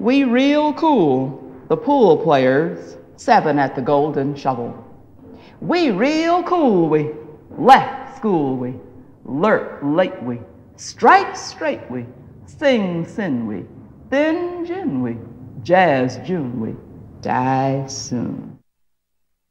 We real cool, the pool players, seven at the golden shovel. We real cool, we left school, we lurk late, we strike straight, we sing sin, we thin gin, we jazz June, we die soon.